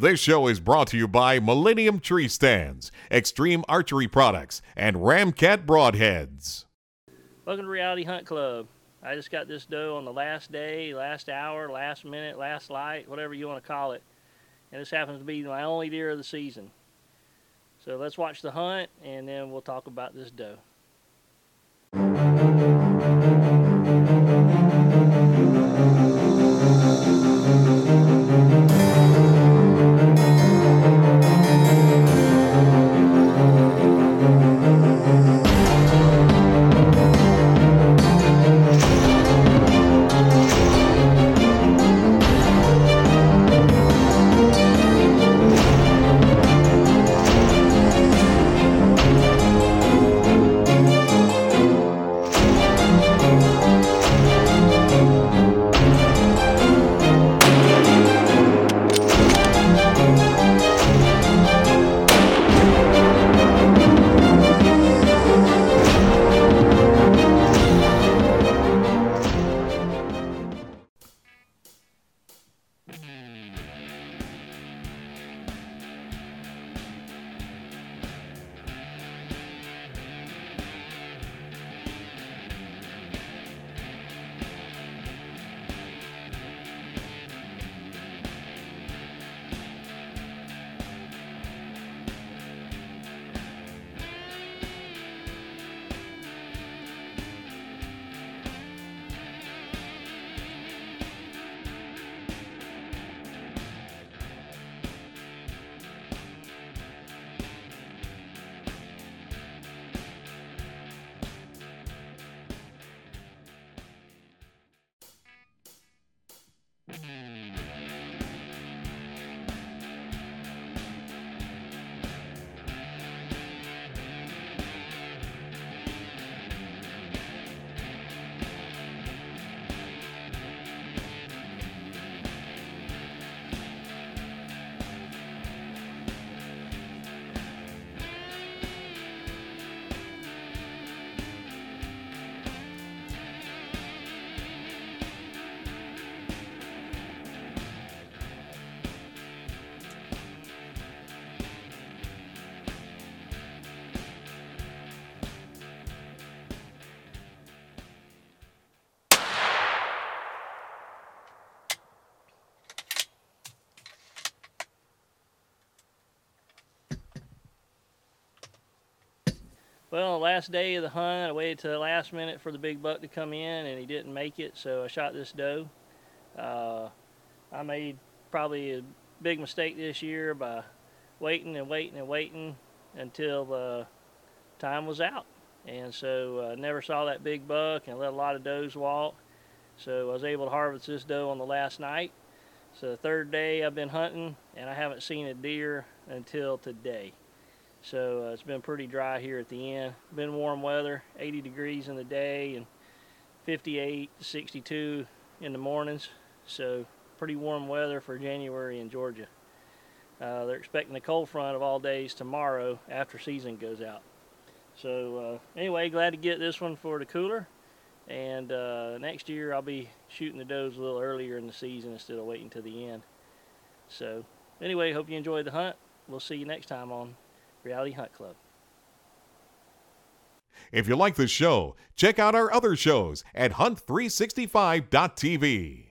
This show is brought to you by Millennium Tree Stands, Extreme Archery Products, and Ramcat Broadheads. Welcome to Reality Hunt Club. I just got this doe on the last day, last hour, last minute, last light, whatever you want to call it. And this happens to be my only deer of the season. So let's watch the hunt and then we'll talk about this doe. Well, on the last day of the hunt, I waited to the last minute for the big buck to come in, and he didn't make it, so I shot this doe. Uh, I made probably a big mistake this year by waiting and waiting and waiting until the time was out. And so I uh, never saw that big buck and let a lot of does walk. So I was able to harvest this doe on the last night. So the third day I've been hunting, and I haven't seen a deer until today. So uh, it's been pretty dry here at the end. Been warm weather, 80 degrees in the day and 58 to 62 in the mornings. So pretty warm weather for January in Georgia. Uh, they're expecting a cold front of all days tomorrow after season goes out. So uh, anyway, glad to get this one for the cooler. And uh, next year I'll be shooting the does a little earlier in the season instead of waiting to the end. So anyway, hope you enjoyed the hunt. We'll see you next time on Reality Hunt Club. If you like this show, check out our other shows at hunt365.tv.